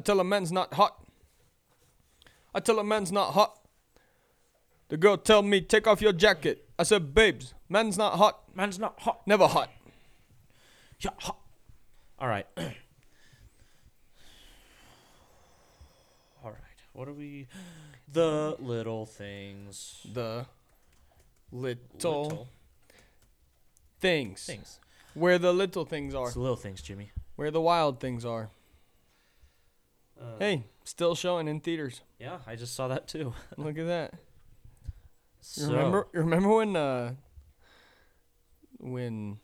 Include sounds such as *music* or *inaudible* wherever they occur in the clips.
I tell a man's not hot. I tell a man's not hot. The girl tell me take off your jacket. I said, babes, man's not hot. Man's not hot. Never hot. Yeah, hot. All right. *clears throat* All right. What are we? The little things. The little, Little things. things. Where the little things are. It's the little things, Jimmy. Where the wild things are. Uh, Hey, still showing in theaters. Yeah, I just saw that too. *laughs* Look at that. You So, remember remember when uh when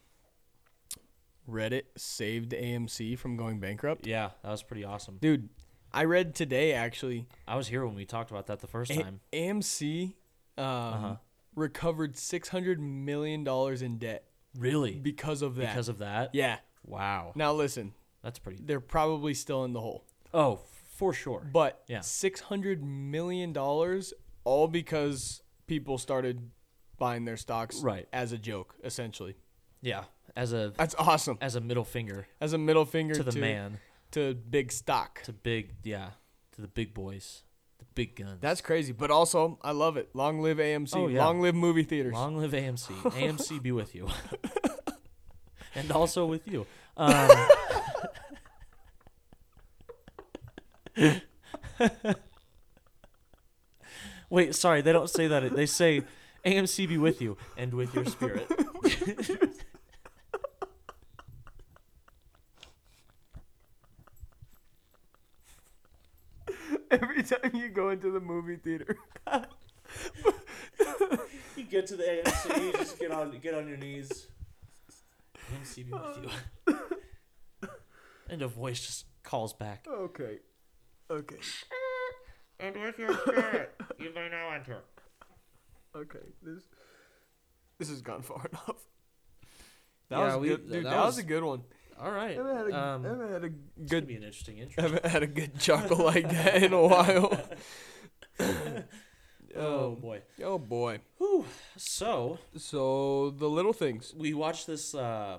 Reddit saved AMC from going bankrupt? Yeah, that was pretty awesome. Dude, I read today actually I was here when we talked about that the first A- time. AMC um, Uh-huh. recovered 600 million dollars in debt Really? because of that. Because of that? yeah. Wow. Now listen, That's pretty. they're probably still in the hole. Oh, for sure. But Yeah. 600 million dollars all because people started buying their stocks Right. as a joke essentially. Yeah, as a That's awesome. as a middle finger As a middle finger to to, the man, to big stock. to big yeah, to the big boys, the big guns. That's crazy, but also I love it. Long live AMC. Oh, yeah. Long live movie theaters. Long live AMC. AMC *laughs* be with you. *laughs* and also with you. *laughs* Um, *laughs* Wait, sorry, they don't say that. They say AMC be with you and with your spirit. *laughs* Every time you go into the movie theater. *laughs* You get to the AMC, you just get on get on your knees. AMC be with you. and a voice just calls back. Okay. Okay. And with your spirit, you may now enter. Okay. This this has gone far *laughs* enough. That Yeah, was we- good. Dude, that that, was, was- a good one. All right. I haven't had a, Um, haven't had a good be an interesting intro. haven't had a good chuckle *laughs* like that in a while. *laughs* Oh Um, boy. oh boy. Whew. So So the little things. we watched this. Uh,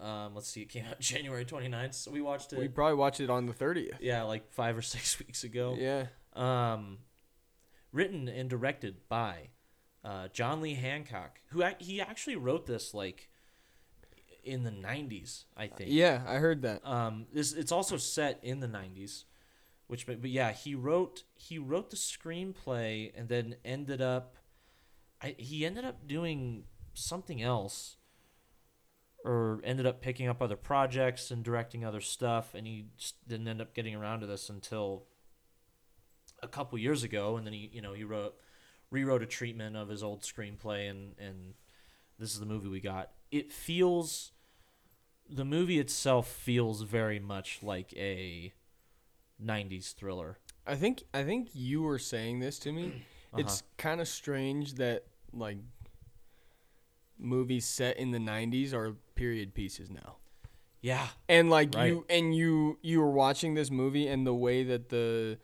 um, let's see, it came out *laughs* January 29th. So we watched it. We probably watched it on the thirtieth. yeah, like five or six *laughs* weeks ago. Yeah. Um, written and directed by uh, John Lee Hancock, who ac- he actually wrote this like in the 90s, I think. Yeah, I heard that. Um, this it's also set in the '90s, which but but yeah, he wrote he wrote the screenplay and then ended up, I he ended up doing something else, or ended up picking up other projects and directing other stuff, and he didn't end up getting around to this until a couple years ago, and then he you know he wrote rewrote a treatment of his old screenplay, and and this is the movie we got. It feels the movie itself feels very much like a 90s thriller. I think I think you were saying this to me. *clears throat* Uh-huh. It's kind of strange that like movies set in the 90s are period pieces now. Yeah. And like Right. you and you you were watching this movie and the way that the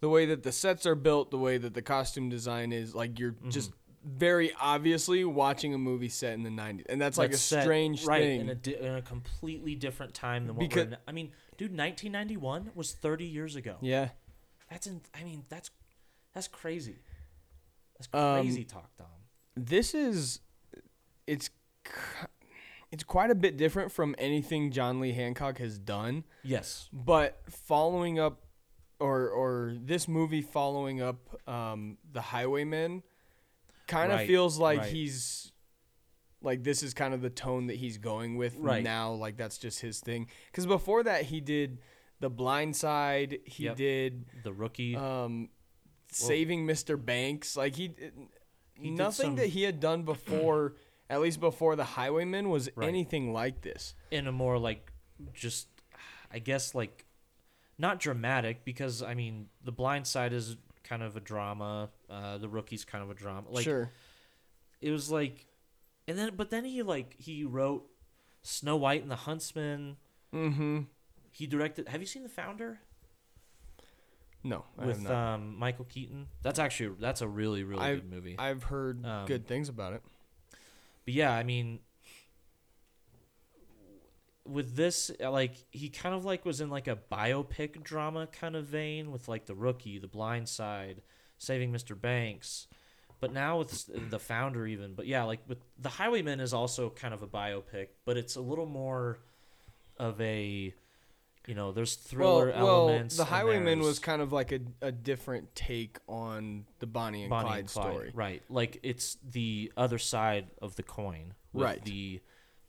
the way that the sets are built, the way that the costume design is, like you're just Mm-hmm. very obviously watching a movie set in the 90s. And that's like That's a set- strange right, thing. in a, di- in a completely different time than what Because- we're in. I mean, dude, 1991 was 30 years ago. yeah. That's in, I mean, that's that's crazy. That's Um, crazy talk, Dom. this is it's it's quite a bit different from anything John Lee Hancock has done, Yes. but following up or or this movie following up um, the Highwaymen kind of Right, feels like right. he's like this is kind of the tone that he's going with Right. now like that's just his thing cuz before that he did The Blind Side, he Yep. did The rookie. um saving Mr. Banks like he, He nothing some- that he had done before at least before the highwayman was Right. anything like this in a more like just I guess like not dramatic because I mean the blind side is kind of a drama. Uh the rookie's kind of a drama. Like sure it was like and then but then he like he wrote Snow White and the Huntsman. mm-hmm He directed Have you seen The Founder no I have with not. um Michael Keaton? That's actually that's a really really I've- good movie. I've heard um, good things about it But yeah, I mean with this, uh, like he kind of like was in like a biopic drama kind of vein with like the rookie, the Blind Side, Saving Mr. Banks, but now with the founder even. But yeah, like with the Highwayman is also kind of a biopic, but it's a little more of a, you know, there's thriller well, well, elements. the and Highwayman was kind of like a, a different take on the Bonnie and Bonnie Clyde and Clyde, story. Right. Like it's the other side of the coin. With Right. The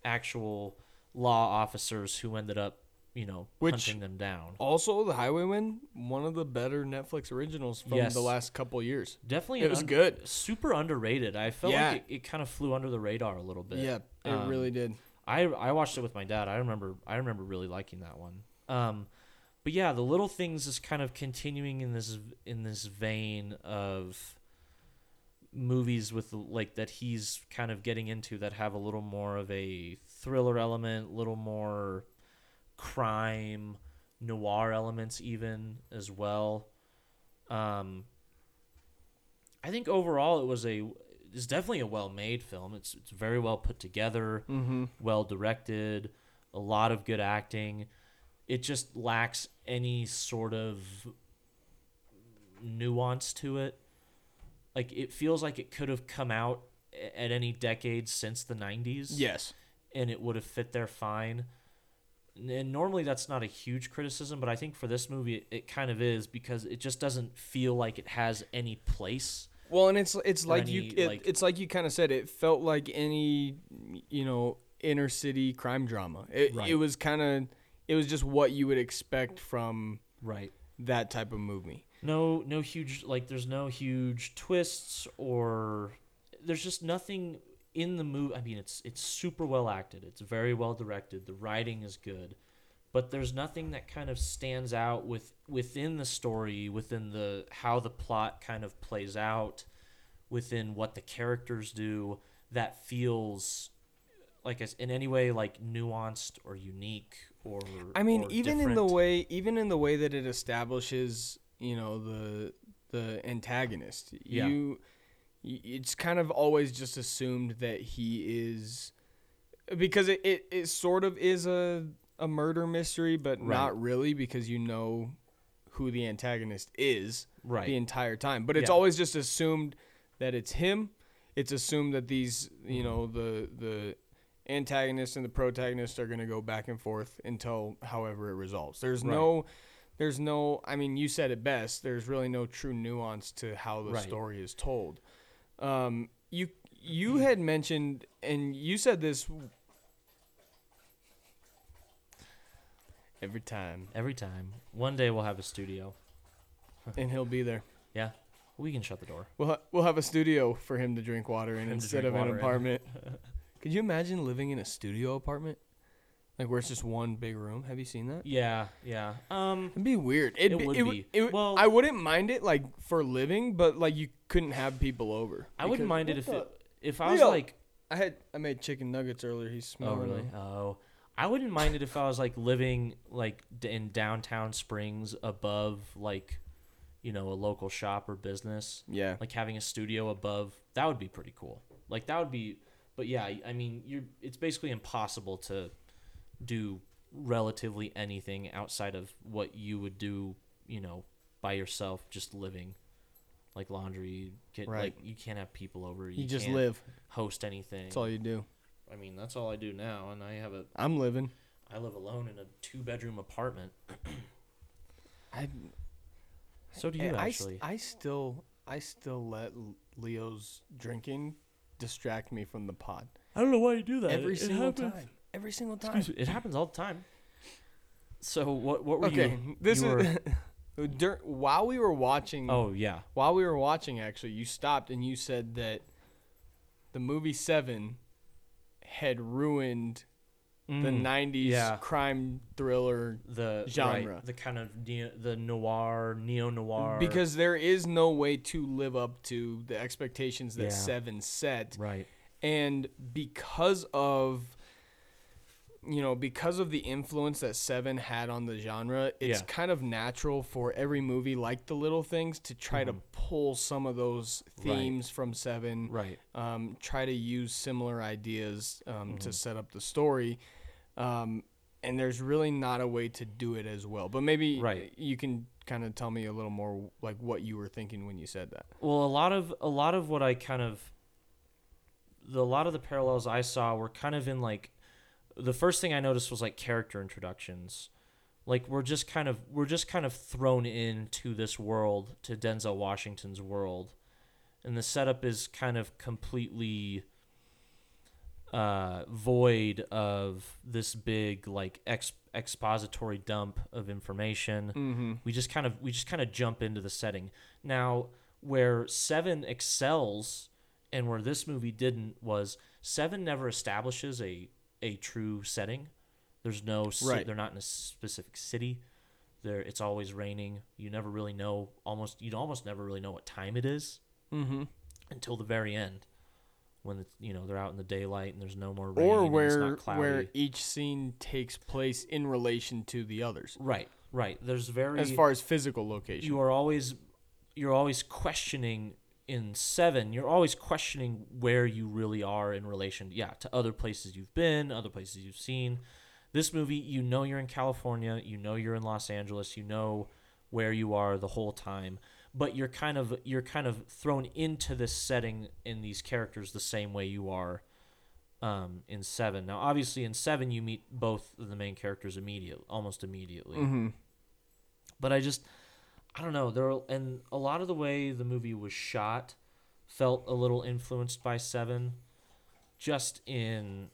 actual law officers who ended up, you know, Which- hunting them down. Also, the Highwayman, one of the better Netflix originals from Yes. the last couple years. Definitely, It was un- good. Super underrated. I felt Yeah. like it, it kind of flew under the radar a little bit. Yeah, it Um, really did. I I watched it with my dad. I remember I remember really liking that one. Um, but yeah, the little things is kind of continuing in this in this vein of movies with like that he's kind of getting into that have a little more of a thriller element, little more crime noir elements even as well. Um, I think overall it was a it's definitely a well made film. It's it's very well put together Mm-hmm. well directed, a lot of good acting. It just lacks any sort of nuance to it. Like it feels like it could have come out at any decade since the 90s Yes. and it would have fit there fine. And normally that's not a huge criticism, but I think for this movie it, kind of is because it just doesn't feel like it has any place. Well, and it's it's like you it, like- it's like you kind of said. It felt like any you know inner city crime drama. It Right. it was kind of it was just what you would expect from Right. that type of movie. no no huge like there's no huge twists or there's just nothing in the movie i mean it's it's super well acted it's very well directed the writing is good but there's nothing that kind of stands out with within the story within the how the plot kind of plays out within what the characters do that feels like as in any way like nuanced or unique or I mean, or even in the way even in the way that it establishes, you know, the the antagonist. Yeah. You it's kind of always just assumed that he is because it, it, it sort of is a a murder mystery, but Right. not really because you know who the antagonist is right the entire time. But it's Yeah. always just assumed that it's him. It's assumed that these, you know, the the antagonist and the protagonist are going to go back and forth until however it resolves. There's Right. no there's no I mean, you said it best. There's really no true nuance to how the Right. story is told. Um you you had mentioned and you said this every time Every time. One day we'll have a studio. *laughs* and he'll be there. Yeah. We can shut the door. We'll ha- we'll have a studio for him to drink water in instead of an apartment. *laughs* Could you imagine living in a studio apartment, like where it's just one big room? Have you seen that? Yeah, yeah. Um It'd be weird. It'd It be, would it be. It, Well- I wouldn't mind it like for living, but like you couldn't have people over. I wouldn't mind it if the- it if I was Leo! like I had I made chicken nuggets earlier. He's Oh really? them. Oh. I wouldn't mind it if I was like living like in downtown Springs above like you know, a local shop or business. Yeah. Like having a studio above. That would be pretty cool. Like that would be but yeah, I mean, you're it's basically impossible to do relatively anything outside of what you would do, you know, by yourself just living. Like laundry, get Right. like you can't have people over. You, just can't live. host anything. That's all you do. I mean, that's all I do now, and I have a I'm living. I live alone in a two bedroom apartment. I So do you I, actually? I still I still let Leo's drinking distract me from the pod I don't know why you do that. every It- it single happens- time. Every single time. Excuse me, it happens all the time. So what what were okay, you? this you is *laughs* dur- while we were watching. Oh yeah. While we were watching, actually, you stopped and you said that the movie Seven had ruined the Mm, '90s yeah. crime thriller the genre. right, the kind of neo, the noir, neo noir. because there is no way to live up to the expectations that Yeah. Seven set. right, and because of you know because of the influence that seven had on the genre it's Yeah. kind of natural for every movie like the little things to try to Mhm. pull some of those Right. themes from seven right, um, try to use similar ideas um, to Mhm. set up the story um, and there's really not a way to do it as well. But maybe Right. you can kind of tell me a little more like what you were thinking when you said that. Well, a lot of a lot of what I kind of the a lot of the parallels I saw were kind of in like the first thing I noticed was like character introductions. Like we're just kind of we're just kind of thrown into this world to Denzel Washington's world. And the setup is kind of completely uh, void of this big like ex- expository dump of information Mm-hmm. we just kind of we just kind of jump into the setting now where seven excels and where this movie didn't was seven never establishes a a true setting there's no Right. they're not in a specific city there it's always raining you never really know almost you almost never really know what time it is Mm-hmm. until the very end when it's you know they're out in the daylight and there's no more rain Or and it's where not cloudy. where each scene takes place in relation to the others, right right there's very as far as physical location. you are always you're always questioning in seven you're always questioning where you really are in relation yeah to other places you've been other places you've seen. This movie you know you're in california you know you're in los angeles you know where you are the whole time but you're kind of you're kind of thrown into this setting in these characters the same way you are um, in seven. Now obviously in seven you meet both of the main characters immediate, almost immediately. Mm-hmm. but I just I don't know there are, and a lot of the way the movie was shot felt a little influenced by Seven, just in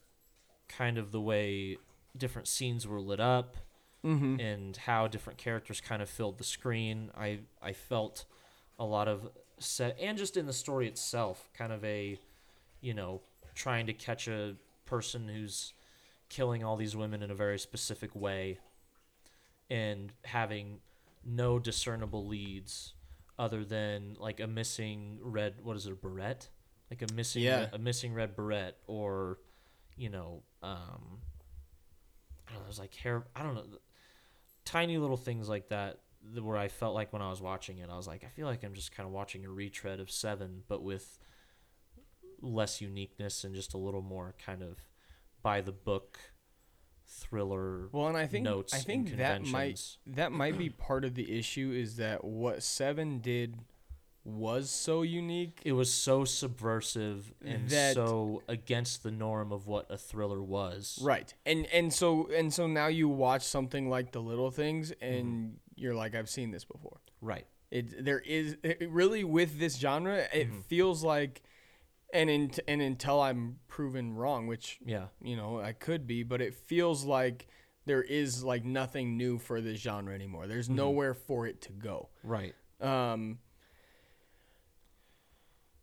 kind of the way different scenes were lit up Mm-hmm. and how different characters kind of filled the screen. I I felt a lot of set and just in the story itself, kind of a you know trying to catch a person who's killing all these women in a very specific way and having no discernible leads other than like a missing red what is it a beret like a missing Yeah. a missing red beret or you know um I don't know, there's like hair I don't know tiny little things like that th- where I felt like when I was watching it I was like I feel like I'm just kind of watching a retread of 7 but with less uniqueness and just a little more kind of by the book thriller Well, and I think notes I think that might that might be *clears throat* part of the issue is that what Seven did was so unique. it was so subversive and That- so against the norm of what a thriller was. Right. And and so and so now you watch something like The Little Things Mm-hmm. and you're like I've seen this before. Right. It there is it really with this genre it Mm-hmm. feels like and in, and until I'm proven wrong, which Yeah. you know I could be, but it feels like there is like nothing new for this genre anymore. There's Mm-hmm. nowhere for it to go. Right. Um,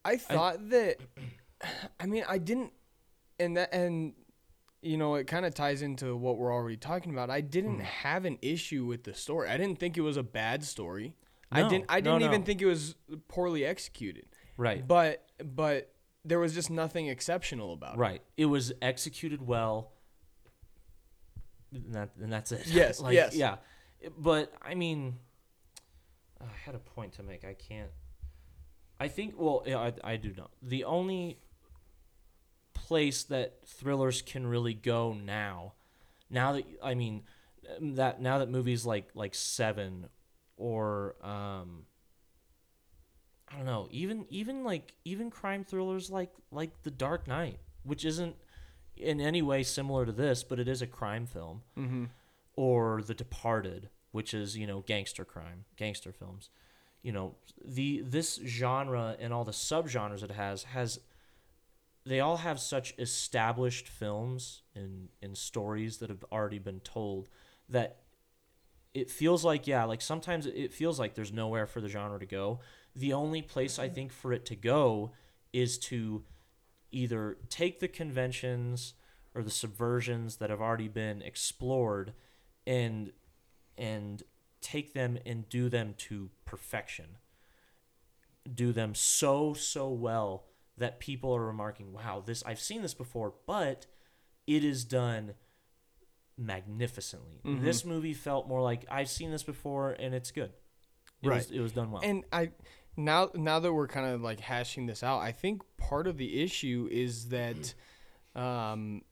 I thought that, I mean, I didn't, and that, and you know, it kind of ties into what we're already talking about. I Hmm. didn't have an issue with the story. I didn't think it was a bad story. I didn't. I didn't even no. think it was poorly executed. Right. But but there was just nothing exceptional about it. Right. It was executed well. And, that, and that's it. Yes, *laughs* like, yes. Yeah. But I mean, I had a point to make. I can't. I think. Well, yeah, I I do know the only place that thrillers can really go now, now that I mean, that now that movies like like Seven, or um. I don't know. Even even like even crime thrillers like like The Dark Knight, which isn't in any way similar to this, but it is a crime film, Mm-hmm. or The Departed, which is you know gangster crime, gangster films. You know the this genre and all the subgenres it has has they all have such established films and and stories that have already been told that it feels like yeah like sometimes it feels like there's nowhere for the genre to go. The only place i mm-hmm. think for it to go is to either take the conventions or the subversions that have already been explored and and take them and do them to perfection. Do them so so well that people are remarking wow this i've seen this before but it is done magnificently Mhm. this movie felt more like i've seen this before and it's good it was, Right. it was done well And I now now that we're kind of like hashing this out, I think part of the issue is that *clears throat* um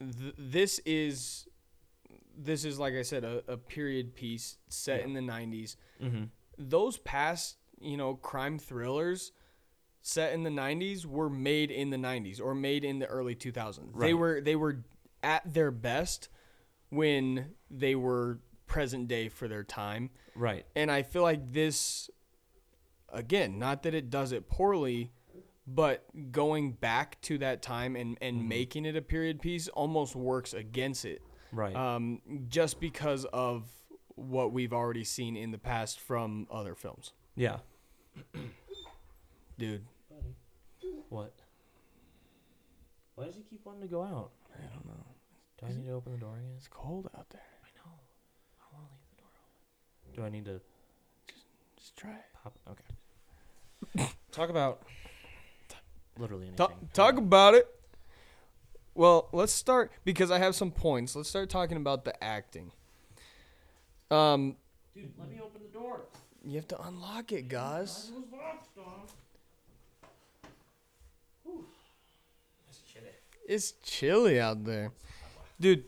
th- this is this is like I said a, a period piece set Yeah. in the 90s. Mm-hmm. Those past, you know, crime thrillers set in the 90s were made in the 90s or made in the early 2000s. They were they were at their best when they were present day for their time. Right. And I feel like this, again, not that it does it poorly, but going back to that time and, and Mhm. making it a period piece almost works against it. Right. Um, just because of what we've already seen in the past from other films. yeah. Dude, What? Why does he keep wanting to go out? I don't know. Do I need to open the door again? It's cold out there. I know. I want to leave the door open. Do I need to Just try it. pop? Okay. *laughs* Talk about literally anything. Talk, talk about it. Well, let's start because I have some points. Let's start talking about the acting. Um, Dude, let me open the door. you have to unlock it, guys. It's chilly. It's chilly out there. Dude,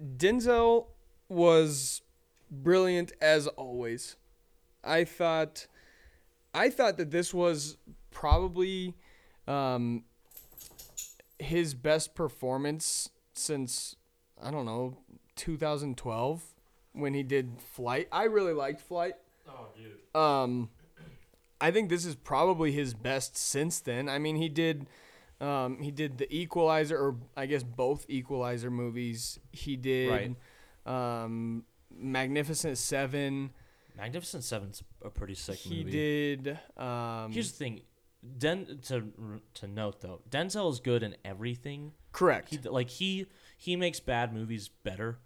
Denzel was brilliant as always. I thought I thought that this was probably um, his best performance since I don't know 2012 when he did Flight. I really liked Flight. Oh, dude. Um, I think this is probably his best since then. I mean, he did, um, he did the Equalizer, or I guess both Equalizer movies. He did, um, Magnificent Seven. Magnificent Seven's a pretty sick he movie. He did. Um, Here's the thing. Den to to note though, Denzel is good in everything. correct. He like he he makes bad movies better.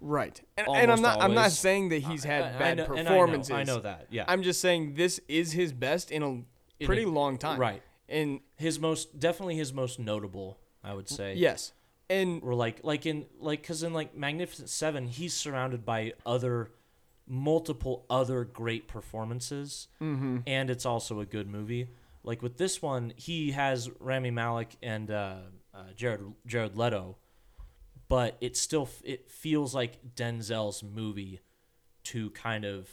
right. And, and I'm not. I'm not saying that he's had I- I bad know- and I know- performances. I know, that. Yeah. I'm just saying this is his best in a In pretty a- long time. Right. And His most definitely his most notable, I would say. yes. And Or like like in like because in like Magnificent Seven, he's surrounded by other multiple other great performances, mm-hmm. and it's also a good movie. Like with this one, he has Rami Malek and uh, uh, Jared Jared Leto, but it still f- it feels like Denzel's movie to kind of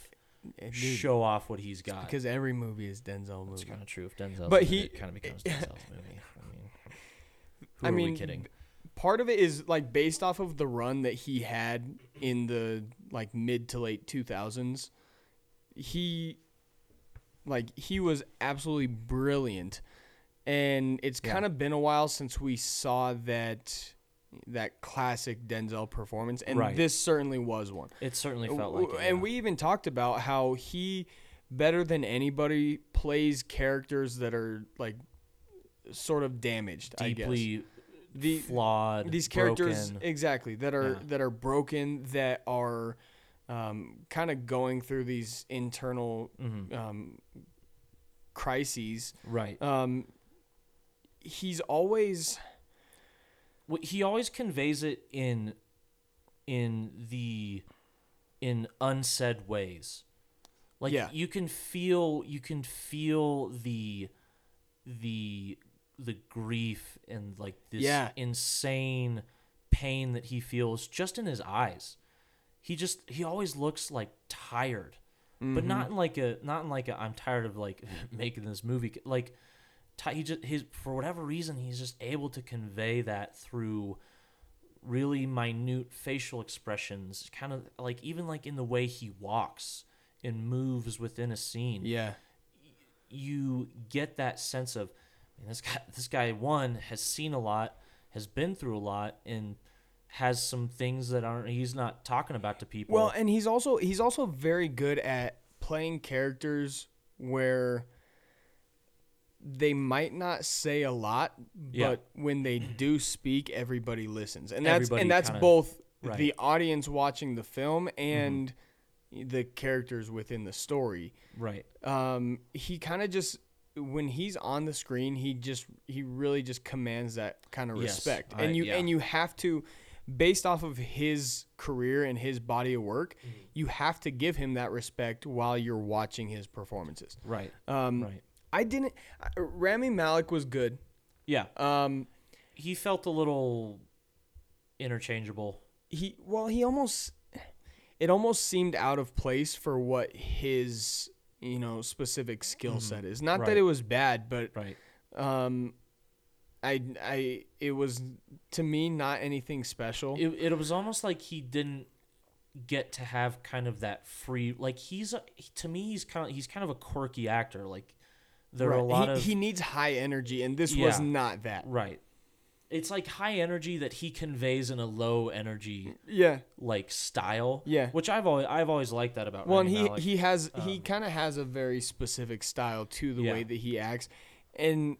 Dude, show off what he's got. because every movie is Denzel It's movie. kind of true. If Denzel, But he- it, it kind of becomes *laughs* Denzel's movie. I mean, who I are mean, we kidding? part of it is like based off of the run that he had in the like mid to late 2000s he like he was absolutely brilliant and it's Yeah. kind of been a while since we saw that that classic Denzel performance and Right. this certainly was one It certainly felt like it. and yeah. we even talked about how he better than anybody plays characters that are like sort of damaged I guess deeply the flawed. these characters broken. exactly that are Yeah. that are broken that are um, kind of going through these internal Mhm. um, crises right. um, he's always he always conveys it in in the in unsaid ways like Yeah. you can feel you can feel the the the grief and like this Yeah. insane pain that he feels just in his eyes he just he always looks like tired but Mhm. not in like a not in like a I'm tired of like *laughs* making this movie like he just his for whatever reason he's just able to convey that through really minute facial expressions kind of like even like in the way he walks and moves within a scene. Yeah. You get that sense of I mean, this guy this guy one has seen a lot has been through a lot and has some things that aren't he's not talking about to people. Well and he's also he's also very good at playing characters where they might not say a lot Yeah. but when they do speak everybody listens and that's Everybody and that's kinda- both right. the audience watching the film and the characters within the story right um, he kind of just when he's on the screen he just he really just commands that kind of Yes, respect I- and you yeah. and you have to based off of his career and his body of work Mm-hmm. you have to give him that respect while you're watching his performances right um, right i didn't rami malek was good yeah um, he felt a little interchangeable. he well he almost it almost seemed out of place for what his you know specific skill set is not that Mm-hmm. It was bad but Right. um i i it was to me not anything special It, it was almost like he didn't get to have kind of that free like he's a, to me he's kind of he's kind of a quirky actor like there are a lot he, of he needs high energy and this was not that right it's like high energy that he conveys in a low energy yeah like style Yeah. which i've always i've always liked that about well and he Malek. he has he um, kind of has a very specific style to the Yeah. way that he acts and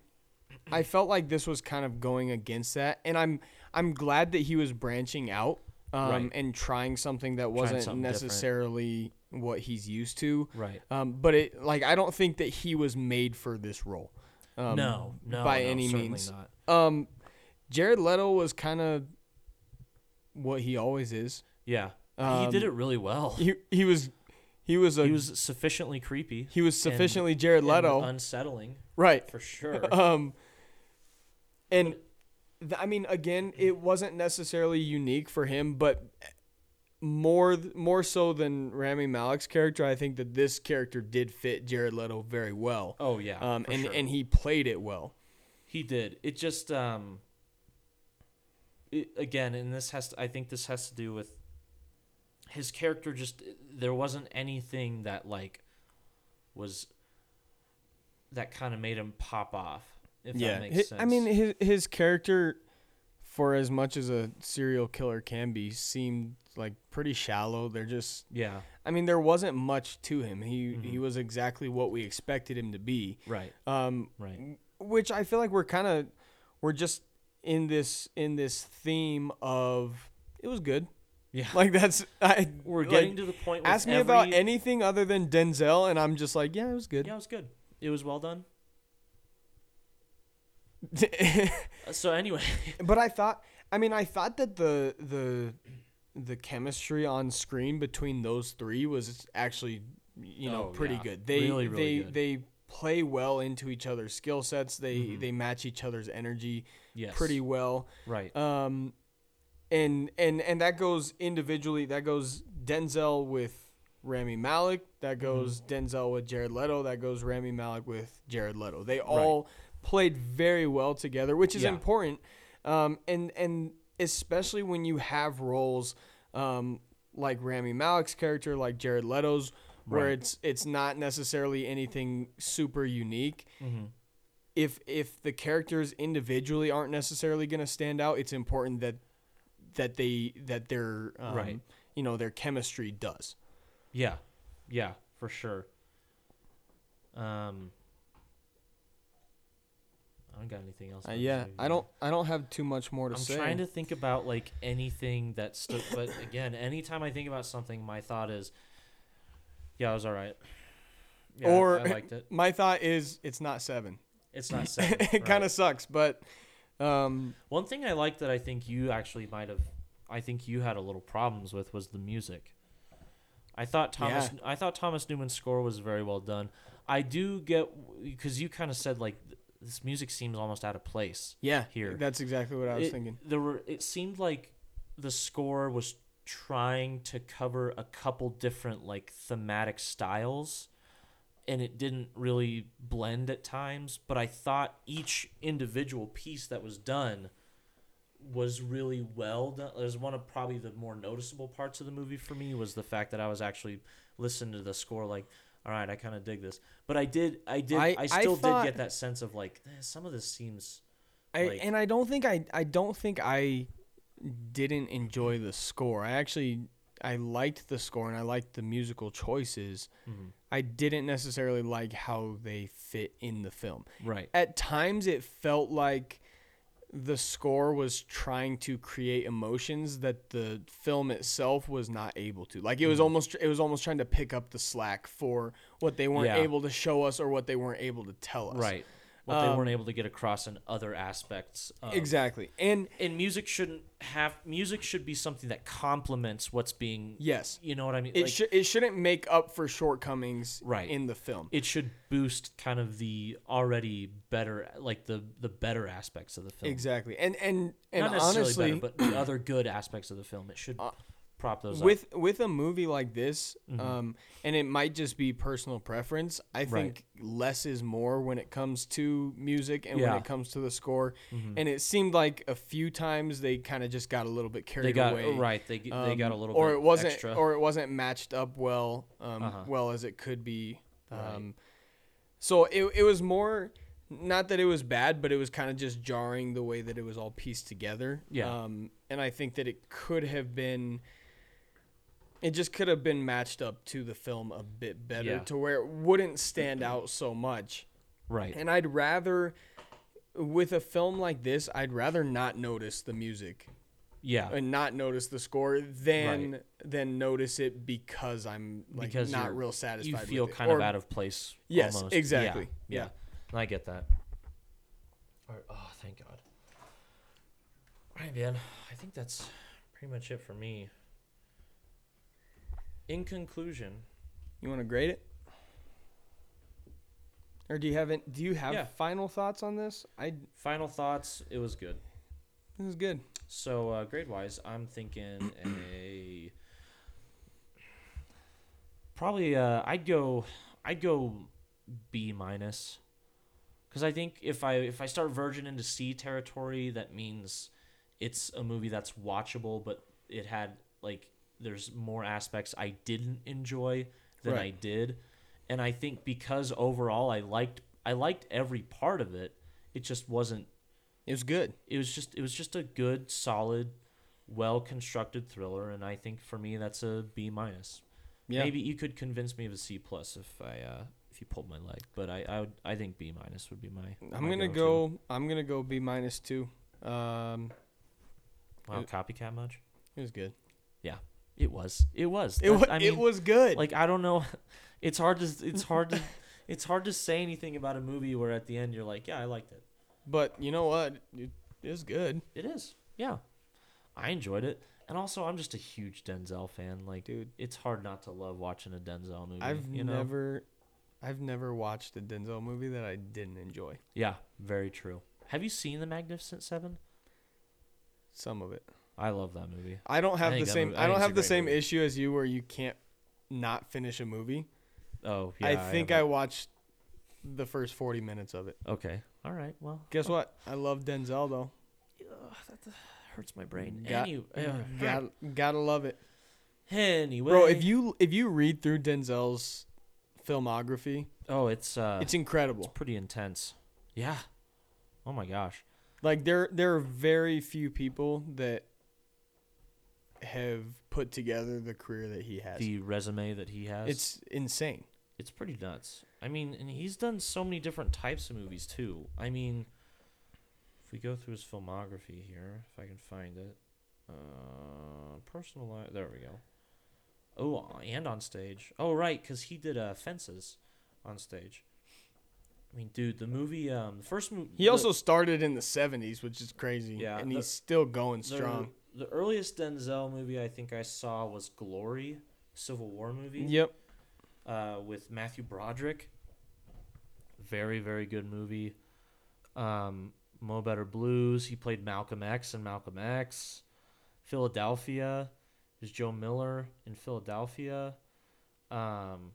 i felt like this was kind of going against that and i'm i'm glad that he was branching out um, Right. and trying something that wasn't something necessarily what he's used to. Right. Um, but it like i don't think that he was made for this role um, no no by no, any means. not. Um jared leto was kind of what he always is. Yeah. He Um, did it really well. he, he was he was a he was sufficiently creepy he was sufficiently jared and leto. unsettling right. for sure. *laughs* Um and th- i mean again it wasn't necessarily unique for him but more more so than Rami Malek's character I think that this character did fit Jared Leto very well oh yeah um and sure. and he played it well He did. It just um it, again, and this has to, I think this has to do with his character just there wasn't anything that like was that kind of made him pop off. If that makes Hi- sense. I mean his his character for as much as a serial killer can be seemed like pretty shallow they're just yeah, I mean there wasn't much to him he Mm-hmm. he was exactly what we expected him to be right. um Right. which I feel like we're kind of we're just in this in this theme of it was good. Yeah. *laughs* Like that's I We're like, getting to the point ask me every, about anything other than Denzel and I'm just like, yeah, it was good. Yeah, it was good. It was well done. *laughs* Uh, So anyway, *laughs* but I thought I mean I thought that the the the chemistry on screen between those three was actually you know Oh, pretty yeah. good. They Really, really they good. Mm-hmm. they play well into each other's skill sets. They they match each other's energy yes. pretty well. right. Um, and and and that goes individually. That goes Denzel with Rami Malek. That Mm-hmm. goes Denzel with Jared Leto. That goes Rami Malek with Jared Leto. They all played very well together, which is Yeah. important. Um, and and especially when you have roles um, like Rami Malek's character, like Jared Leto's, where Right. it's it's not necessarily anything super unique hmm if if the characters individually aren't necessarily going to stand out, it's important that that they that their um, Right. you know their chemistry does. Yeah, yeah, for sure. Um, don't got anything else. Uh, yeah, I don't I don't have too much more to say. I'm trying to think about like anything that stood, but again, anytime I think about something, my thought is, yeah, it was all right. Yeah, or I, liked it. *laughs* my thought is it's not seven. It's not seven. *laughs* it kind of sucks, but um, One thing I liked that I think you actually might have, I think you had a little problems with was the music. I thought Thomas, I thought Thomas Newman's score was very well done. I do get because you kind of said like this music seems almost out of place. yeah, Here. that's exactly what I was it, thinking. There were it seemed like the score was trying to cover a couple different like thematic styles and it didn't really blend at times, but I thought each individual piece that was done was really well done. There's one of probably the more noticeable parts of the movie for me was the fact that I was actually listening to the score like all right, I kind of dig this. But I did I did I, I- I still thought- did get that sense of like eh, some of this seems I, like- and I don't think I I don't think I didn't enjoy the score. I actually I liked the score and I liked the musical choices. Mm-hmm. I didn't necessarily like how they fit in the film. right. At times it felt like the score was trying to create emotions that the film itself was not able to. Like it was mm. almost it was almost trying to pick up the slack for what they weren't. Yeah. able to show us or what they weren't able to tell us. Right. What they Um, weren't able to get across in other aspects. Of, exactly. And And music shouldn't have music should be something that complements what's being. yes, You know what I mean? it Like, should it shouldn't make up for shortcomings Right. in the film. it should boost kind of the already better, like the the better aspects of the film. Exactly. And and and Not necessarily honestly, better, but the other good aspects of the film. It should Uh, prop those up. with with a movie like this, Mhm. um, and it might just be personal preference. I Right. think less is more when it comes to music and when it comes to the score. Mhm. And it seemed like a few times they kind of just got a little bit carried They got away. right. They g- they got a um, little or bit it wasn't extra. or it wasn't matched up well um, Uh-huh. well as it could be Right. um, so it, it was more not that it was bad but it was kind of just jarring the way that it was all pieced together Yeah. um, and i think that it could have been it just could have been matched up to the film a bit better Yeah. to where it wouldn't stand out so much right. and i'd rather with a film like this i'd rather not notice the music Yeah. and not notice the score than than notice it because I'm like Because not real satisfied. You with feel kind Or- of out of place. Yes, almost. exactly. Yeah. Yeah. yeah. I get that. All right. Oh, thank God. All right, man. I think that's pretty much it for me. In conclusion, You want to grade it, or do you have it? Do you have Yeah. final thoughts on this? I final thoughts. It was good. this is good. So uh, grade wise, I'm thinking a *clears throat* probably uh, I'd go I'd go B minus because I think if I if I start verging into C territory, that means it's a movie that's watchable, but it had like there's more aspects I didn't enjoy than I did, and I think because overall I liked I liked every part of it, it just wasn't It was good. it was just it was just a good solid well constructed thriller and i think for me that's a b minus Yeah. maybe you could convince me of a c plus if i uh if you pulled my leg but i i, would, I think b minus would be my I'm my gonna go. I'm gonna go B minus two. Um, wow it- copycat much it was good. It was it was It was. I it was good. like i don't know *laughs* it's hard to it's hard to *laughs* it's hard to say anything about a movie where at the end you're like yeah i liked it but you know what? It, it good, it is yeah i enjoyed it and also i'm just a huge denzel fan like dude. it's hard not to love watching a denzel movie I've you know? never, I've never watched a Denzel movie that I didn't enjoy. Yeah, very true. Have you seen The Magnificent Seven? Some of it. I love that movie. I don't have the same. movie- I I don't it's have the same movie. issue as you, where you can't not finish a movie. Oh, yeah. I think I, haven't- watched the first forty minutes of it. Okay. All right. Well, Guess what? I love Denzel though. Ugh, that hurts my brain. Got- Any- Got, gotta love it, anyway, bro. If you if you read through Denzel's filmography, oh, it's uh, it's it's incredible. pretty intense. Yeah. Oh my gosh. Like there there are very few people that have put together the career that he has. The resume that he has. It's insane. it's pretty nuts. I mean, and he's done so many different types of movies too. I mean, if we go through his filmography here, if I can find it, uh, personal life. There we go. Oh, and on stage. Oh, right, because he did uh, Fences on stage. I mean, dude, the movie, um, the first movie. He also started in the '70s, which is crazy. Yeah, and the- he's still going strong. The earliest Denzel movie I think I saw was Glory, Civil War movie. Yep. uh, with Matthew Broderick. Very, very good movie. Um, Mo Better Blues. He played Malcolm X in Malcolm X. Philadelphia is Joe Miller in Philadelphia. Um,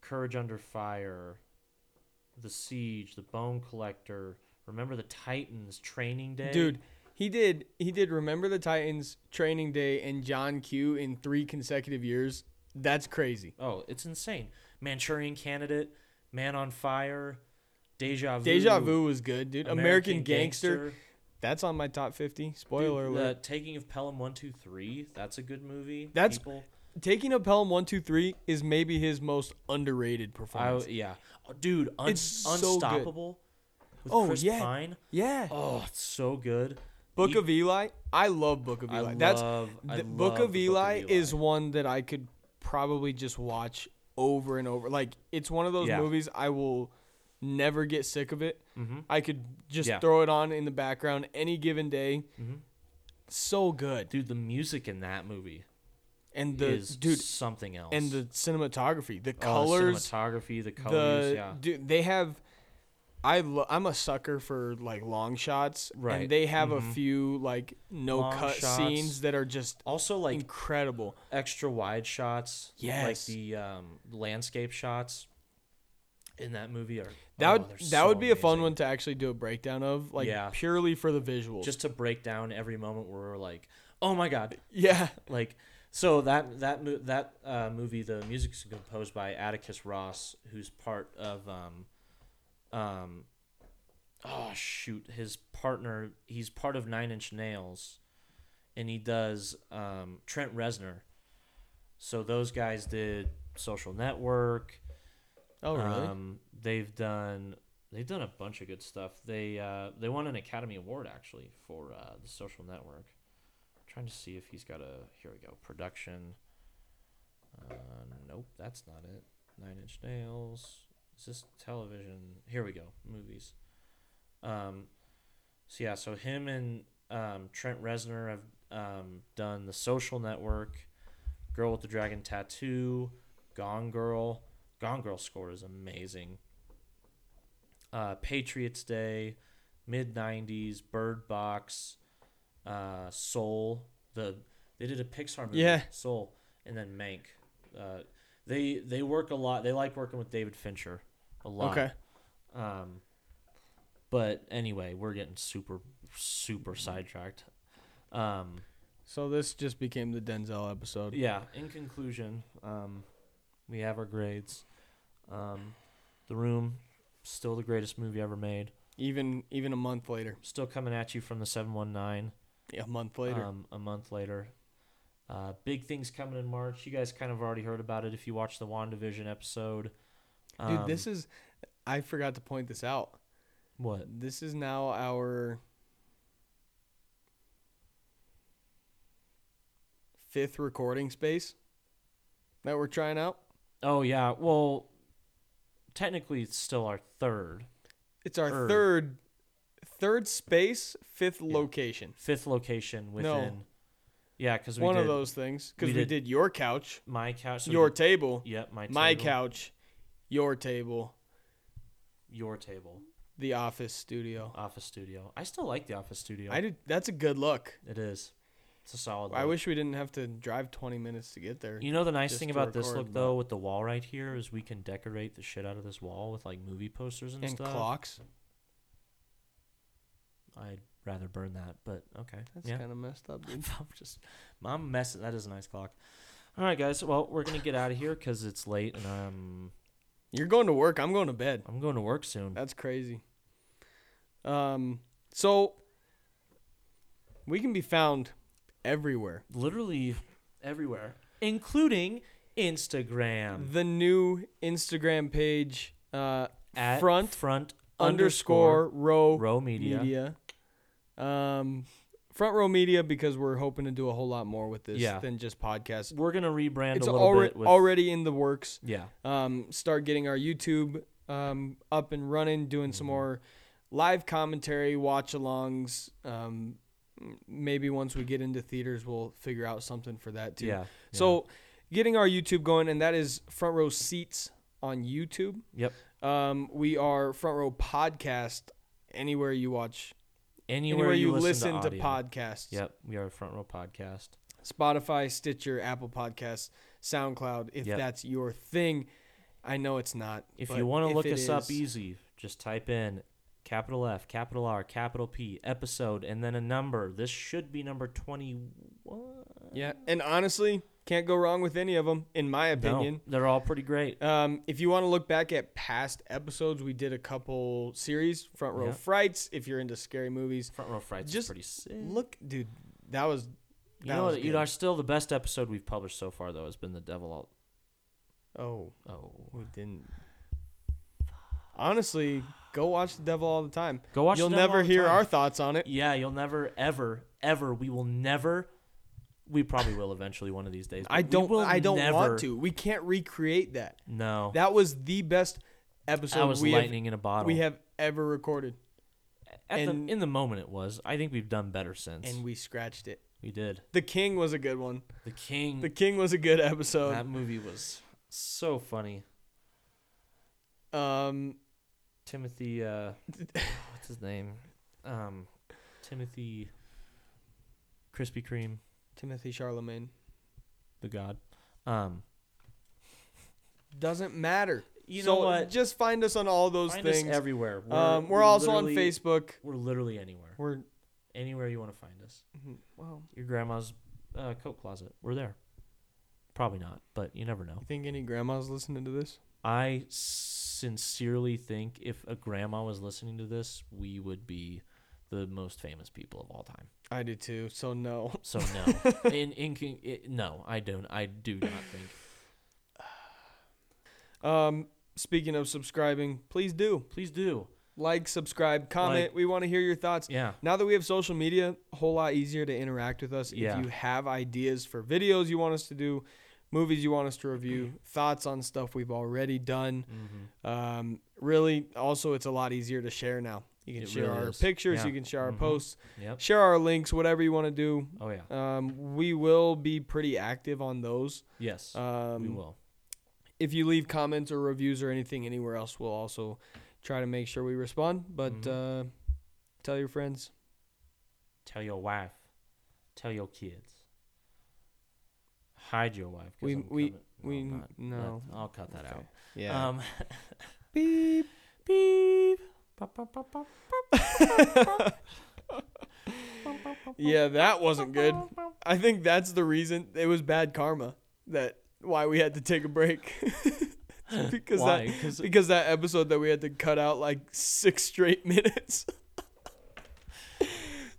Courage Under Fire. The Siege. The Bone Collector. Remember the Titans Training Day. Dude, he did he did Remember the Titans, Training Day, and John Q in three consecutive years. That's crazy. Oh, it's insane. Manchurian Candidate. Man on Fire. Deja Vu. Deja Vu was good, dude. American, Gangster. Gangster. That's on my top 50. Spoiler Dude, alert. Taking of Pelham One Two Three. That's a good movie. That's- People, Taking of Pelham 123 is maybe his most underrated I, performance. yeah, oh, dude, un- It's so good. Unstoppable. With Oh, Chris yeah. Pine. yeah. Oh, it's so good. Book you- of Eli. I love Book of I Eli. That's love. I the Book love of Eli is one that I could probably just watch over and over. Like it's one of those Yeah. movies I will never get sick of it. Mm-hmm. I could just Yeah. throw it on in the background any given day. Mhm. So good. Dude, the music in that movie And the is dude something else. and the cinematography, the Oh, colors, cinematography, the colors, the yeah. dude they have I lo- I'm a sucker for like long shots Right. and they have a Mhm. few like no Long cut shots. scenes that are just Also, like incredible. extra wide shots. Yes, Like the um, landscape shots in that movie are That oh, would they're that so would be a fun one to actually do a breakdown of like Yeah. purely for the visuals. Just to break down every moment where we're like, oh my god, yeah. like so that that mo- that uh, movie the music is composed by Atticus Ross who's part of um um oh shoot his partner he's part of Nine Inch Nails and he does um Trent Reznor. So those guys did Social Network. Oh really? um they've done they've done a bunch of good stuff. They uh they won an Academy Award actually for uh the Social Network. Trying to see if he's got a here we go production. Uh nope that's not it. Nine inch nails is this television here we go movies um so yeah so him and um trent reznor have um done the social network girl with the dragon tattoo gone girl gone girl score is amazing uh patriots day mid 90s bird box uh, Soul. The they did a Pixar movie, Yeah. Soul, and then Mank. Uh, they they work a lot. They like working with David Fincher a lot. Okay. Um, but anyway, we're getting super super sidetracked. Um, So this just became the Denzel episode. yeah. In conclusion, um, we have our grades. Um, the Room, still the greatest movie ever made. Even even a month later. Still coming at you from the seven one nine. Yeah, a month later. um, a month later. Uh, big things coming in March. You guys kind of already heard about it if you watched the WandaVision episode. Dude, Um, this is I forgot to point this out. what? This is now our fifth recording space that we're trying out. Oh yeah. Well, technically, it's still our third, It's our Third. third third space, fifth Yeah. location. fifth location No. within. Yeah, because One did of those things cuz we we, did your couch, my couch. so your did- table, Yep, my my couch, your table, your table, the office studio. office studio. I still like the office studio. I did that's a good look. it is. It's a solid. Look. I look. wish we didn't have to drive 20 minutes to get there. You know the nice thing about this look though, with the wall right here, is we can decorate the shit out of this wall with like movie posters and, and stuff. clocks. I'd rather burn that, but okay. That's yeah. kind of messed up, *laughs* dude. I'm just, I'm messing. That is a nice clock. All right, guys. Well, we're gonna get out of here because it's late, and I'm You're going to work. I'm going to bed. I'm going to work soon. That's crazy. Um, so we can be found everywhere. Literally everywhere, including Instagram The new Instagram page, uh, at front front underscore row row media. media. Um, front row media because we're hoping to do a whole lot more with this Yeah. than just podcasts. We're gonna rebrand It's a little already bit with already in the works. yeah. um, start getting our YouTube um, up and running, doing some Mhm. more live commentary, watch alongs. Um, maybe once we get into theaters, we'll figure out something for that too. Yeah. So, getting our YouTube going, and that is Front Row Seats on YouTube. Yep. Um, we are Front Row Podcast anywhere you watch, anywhere, anywhere, you, listen, listen, to, audio. podcasts. Yep, we are a front row podcast. Spotify, Stitcher, Apple Podcasts, SoundCloud. If Yep. that's your thing, I know it's not. If you want to look us up easy, just type in capital F, capital R, capital P, episode, and then a number. This should be number 21. Yeah, and honestly, can't go wrong with any of them, in my No, opinion. they're all pretty great. Um, if you want to look back at past episodes, we did a couple series, Front Row Yeah. Frights. If you're into scary movies, Front row frights just is pretty sick. look, dude, that was you know, was you know, still the best episode we've published so far, though, has been the Devil All. oh, Oh, we didn't. Honestly, go watch The Devil all the time. go watch. You'll The Devil never All the hear Time. our thoughts on it. Yeah, you'll never, ever, ever. We will never. We probably will eventually one of these days. I don't. I don't never- want to. We can't recreate that. No. That was the best. episode I was we have, lightning in a bottle. we have ever recorded, and- the, in the moment it was. I think we've done better since. and we scratched it. we did. The King was a good one. The King. The King was a good episode. that movie was so funny. Um, Timothy. Uh, *laughs* what's his name? Um, Timothy. Krispy Kreme, Timothy Charlemagne the God. Um, doesn't matter. you so know what? Just find us on all those Find things. us everywhere. We're, um, we're also on literally- Facebook. We're literally anywhere. We're Anywhere you want to find us. well. Your grandma's uh, coat closet. We're there. Probably not, but you never know. You think any grandmas listening to this? I sincerely think if a grandma was listening to this, we would be the most famous people of all time. I do too. So no. *laughs* So no, *laughs* in, in, it, no, I don't. I do not think. Um, speaking of subscribing, please do Please do. like, subscribe, comment. Like- we want to hear your thoughts. Yeah. Now that we have social media, a whole lot easier to interact with us. Yeah. If you have ideas for videos you want us to do, movies you want us to review, thoughts on stuff we've already done. Mm-hmm. Um, really, also, it's a lot easier to share now. You can It share really our is. pictures, Yeah. you can share our Mhm. posts, Yep. share our links, whatever you want to do. Oh yeah. Um, we will be pretty active on those. Yes. Um, we will. If you leave comments or reviews or anything anywhere else, we'll also try to make sure we respond. But Mhm. uh, tell your friends. Tell your wife. Tell your kids. Hide your wife. We- I'm we- coming- we- not. no. I'll cut that Okay. out. Yeah. Um. *laughs* Beep. beep. *laughs* Yeah, that wasn't good. I think that's the reason it was bad karma that why we had to take a break. *laughs* *laughs* because Why? that 'Cause- because that episode that we had to cut out like six straight minutes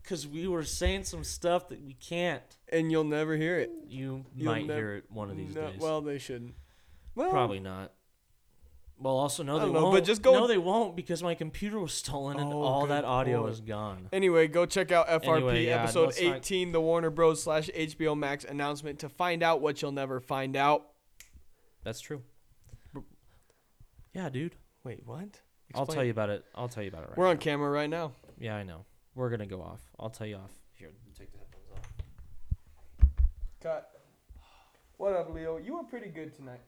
Because we were saying some stuff that we can't. and you'll never hear it. You You'll might nev- hear it one of these No, days. Well, they shouldn't. Well, Probably not. Well, also no, I they don't know, won't. but just go- No, they won't because my computer was stolen and Oh, all good that audio point. is gone. Anyway, go check out FRP Anyway, yeah, episode let's not- 18, the Warner Bros. slash HBO Max announcement to find out what you'll never find out. That's true. Yeah, dude. Wait, what? I'll Explain. tell you about it. I'll tell you about it right We're now. on camera right now. Yeah, I know. We're gonna go off. I'll tell you off. Here, take the headphones off. Cut. What up, Leo? You were pretty good tonight.